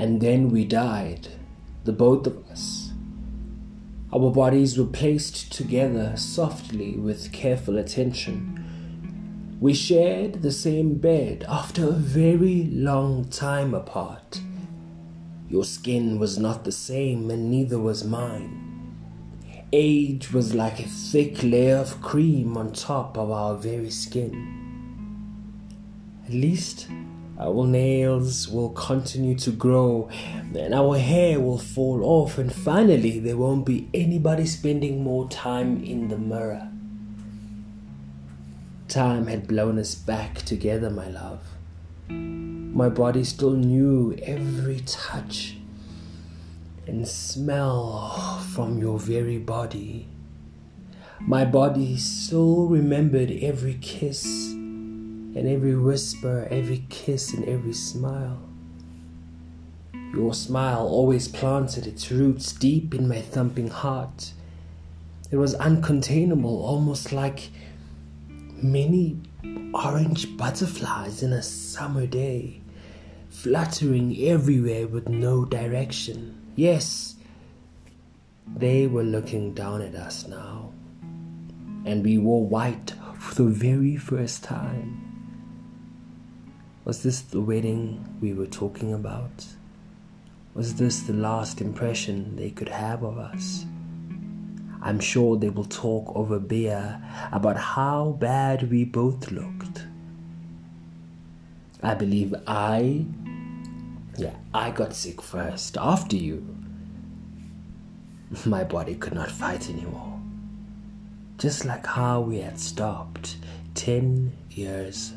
And then we died, the both of us. Our bodies were placed together softly with careful attention. We shared the same bed after a very long time apart. Your skin was not the same, and neither was mine. Age was like a thick layer of cream on top of our very skin. At least our nails will continue to grow and our hair will fall off, and finally, there won't be anybody spending more time in the mirror. Time had blown us back together, my love. My body still knew every touch and smell from your very body. My body still remembered every kiss and every whisper, every kiss and every smile. Your smile always planted its roots deep in my thumping heart. It was uncontainable, almost like many orange butterflies in a summer day, fluttering everywhere with no direction. Yes, they were looking down at us now, and we wore white for the very first time. Was this the wedding we were talking about? Was this the last impression they could have of us? I'm sure they will talk over beer about how bad we both looked. I believe I, yeah, I got sick first, after you. My body could not fight anymore. Just like how we had stopped 10 years